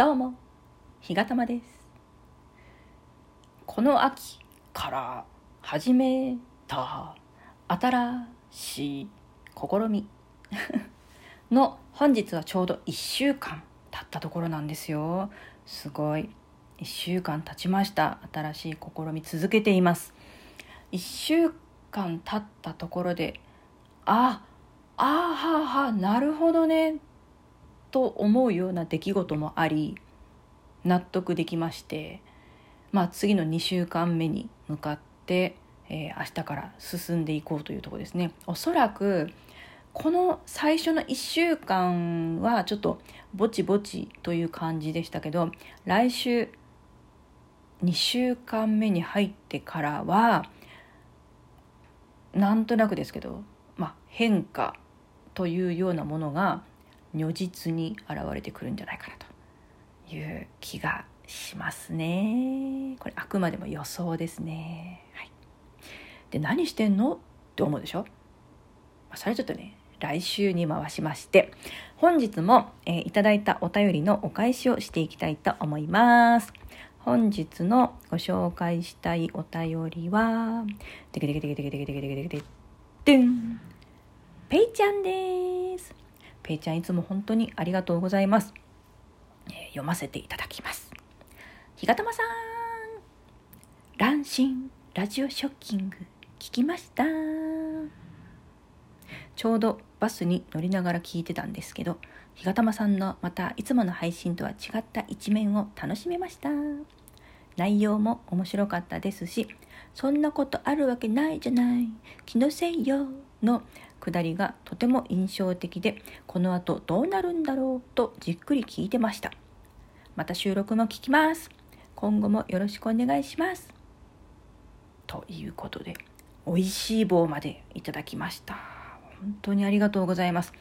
どうも日がたまです。この秋から始めた新しい試み の本日はちょうど1週間経ったところなんですよ。すごい。1週間経ちました。新しい試み続けています。1週間経ったところでああはあはあなるほどね。と思うような出来事もあり納得できましてまあ次の2週間目に向かって、えー、明日から進んでいこうというとこですね。おそらくこの最初の1週間はちょっとぼちぼちという感じでしたけど来週2週間目に入ってからはなんとなくですけど、まあ、変化というようなものが如実に現れてくるんじゃないかなという気がしますね。これあくまでも予想ですね。はい、で何してんの？って思うでしょ、まあ、それちょっとね来週に回しまして本日も、えー、いただいたお便りのお返しをしていきたいと思います。本日のご紹介したいお便りは、てけてけてけてけてけてけてけてけてんペイちゃんです。ペイちゃんいつも本当にありがとうございます。えー、読ませていただきます。ひがたまさん、乱心ラジオショッキング聞きました。ちょうどバスに乗りながら聞いてたんですけど、ひがたまさんのまたいつもの配信とは違った一面を楽しめました内容も面白かったですしそんなことあるわけないじゃない気のせいよのくだりがとても印象的でこの後どうなるんだろうとじっくり聞いてました。また収録も聞きます。今後もよろしくお願いします。ということで美味しい棒までいただきました。本当にありがとうございます。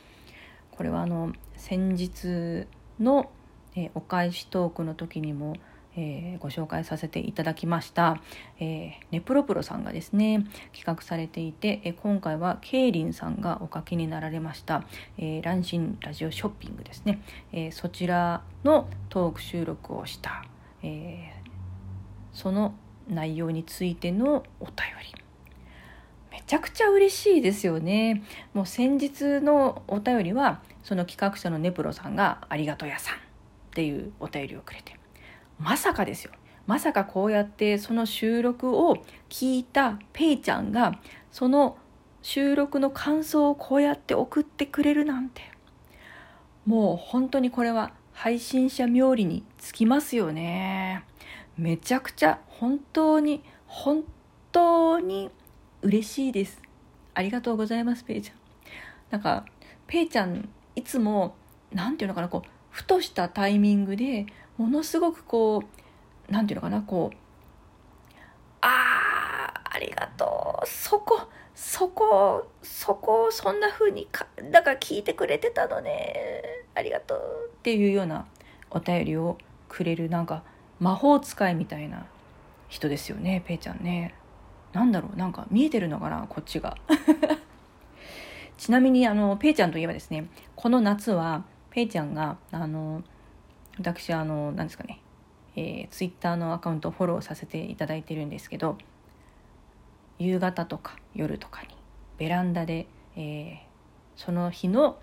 これはあの先日の、え、お返しトークの時にも、えー、ご紹介させていただきました、えー、ネプロプロさんがですね企画されていて、え今回はケイリンさんがお書きになられました「えー、ランシンラジオショッピング」ですね、えそちらのトーク収録をした、えその内容についてのお便り。めちゃくちゃ嬉しいですよね。もう先日のお便りはその企画者のネプロさんが「ありがとう屋さん」っていうお便りをくれて。まさかですよ。まさかこうやってその収録を聞いたペイちゃんがその収録の感想をこうやって送ってくれるなんて。もう本当にこれは配信者冥利につきますよね。めちゃくちゃ本当に本当に嬉しいです。ありがとうございますペイちゃん。なんかペイちゃんいつも何て言うのかなこうふとしたタイミングでものすごくこう何て言うのかなこうあーありがとうそこそこそこをそんな風にかだから聞いてくれてたのねありがとうっていうようなお便りをくれるなんか魔法使いみたいな人ですよねペイちゃんね。なんだろうなんか見えてるのかなこっちが。ちなみにあのペイちゃんといえばですねこの夏はペイちゃんがあの私あの何ですかね、えー、ツイッターのアカウントをフォローさせていただいてるんですけど夕方とか夜とかにベランダで、えー、その日の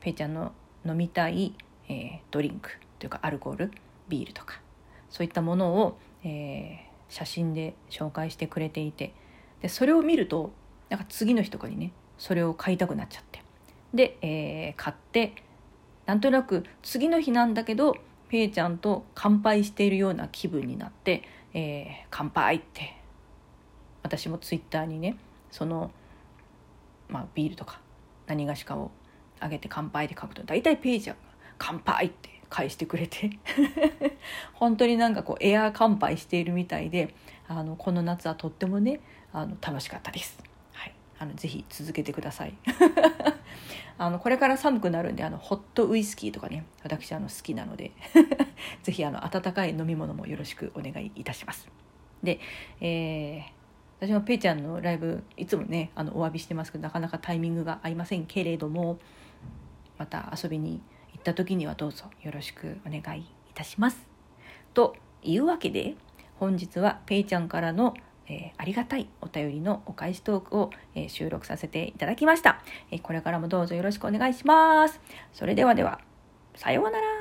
ペイちゃんの飲みたい、えー、ドリンクというかアルコールビールとかそういったものを、えー、写真で紹介してくれていてでそれを見るとなんか次の日とかにねそれを買いたくなっちゃってで、えー、買ってなんとなく次の日なんだけどペイちゃんと乾杯しているような気分になって「えー、乾杯」って私もツイッターにねその、まあ、ビールとか何がしかをあげて「乾杯」って書くと大体ペイちゃんが「乾杯」って返してくれて 本当になんかこうエアー乾杯しているみたいであのこの夏はとってもねあの楽しかったです。はい、あのぜひ続けてください あのこれから寒くなるんであのホットウイスキーとかね私あの好きなので ぜひあの温かい飲み物もよろしくお願いいたします。で、えー、私もペイちゃんのライブいつもねあのお詫びしてますけどなかなかタイミングが合いませんけれどもまた遊びに行った時にはどうぞよろしくお願いいたします。というわけで本日はペイちゃんからのえー、ありがたいお便りのお返しトークを、えー、収録させていただきました、えー、これからもどうぞよろしくお願いします。それではでは、さようなら。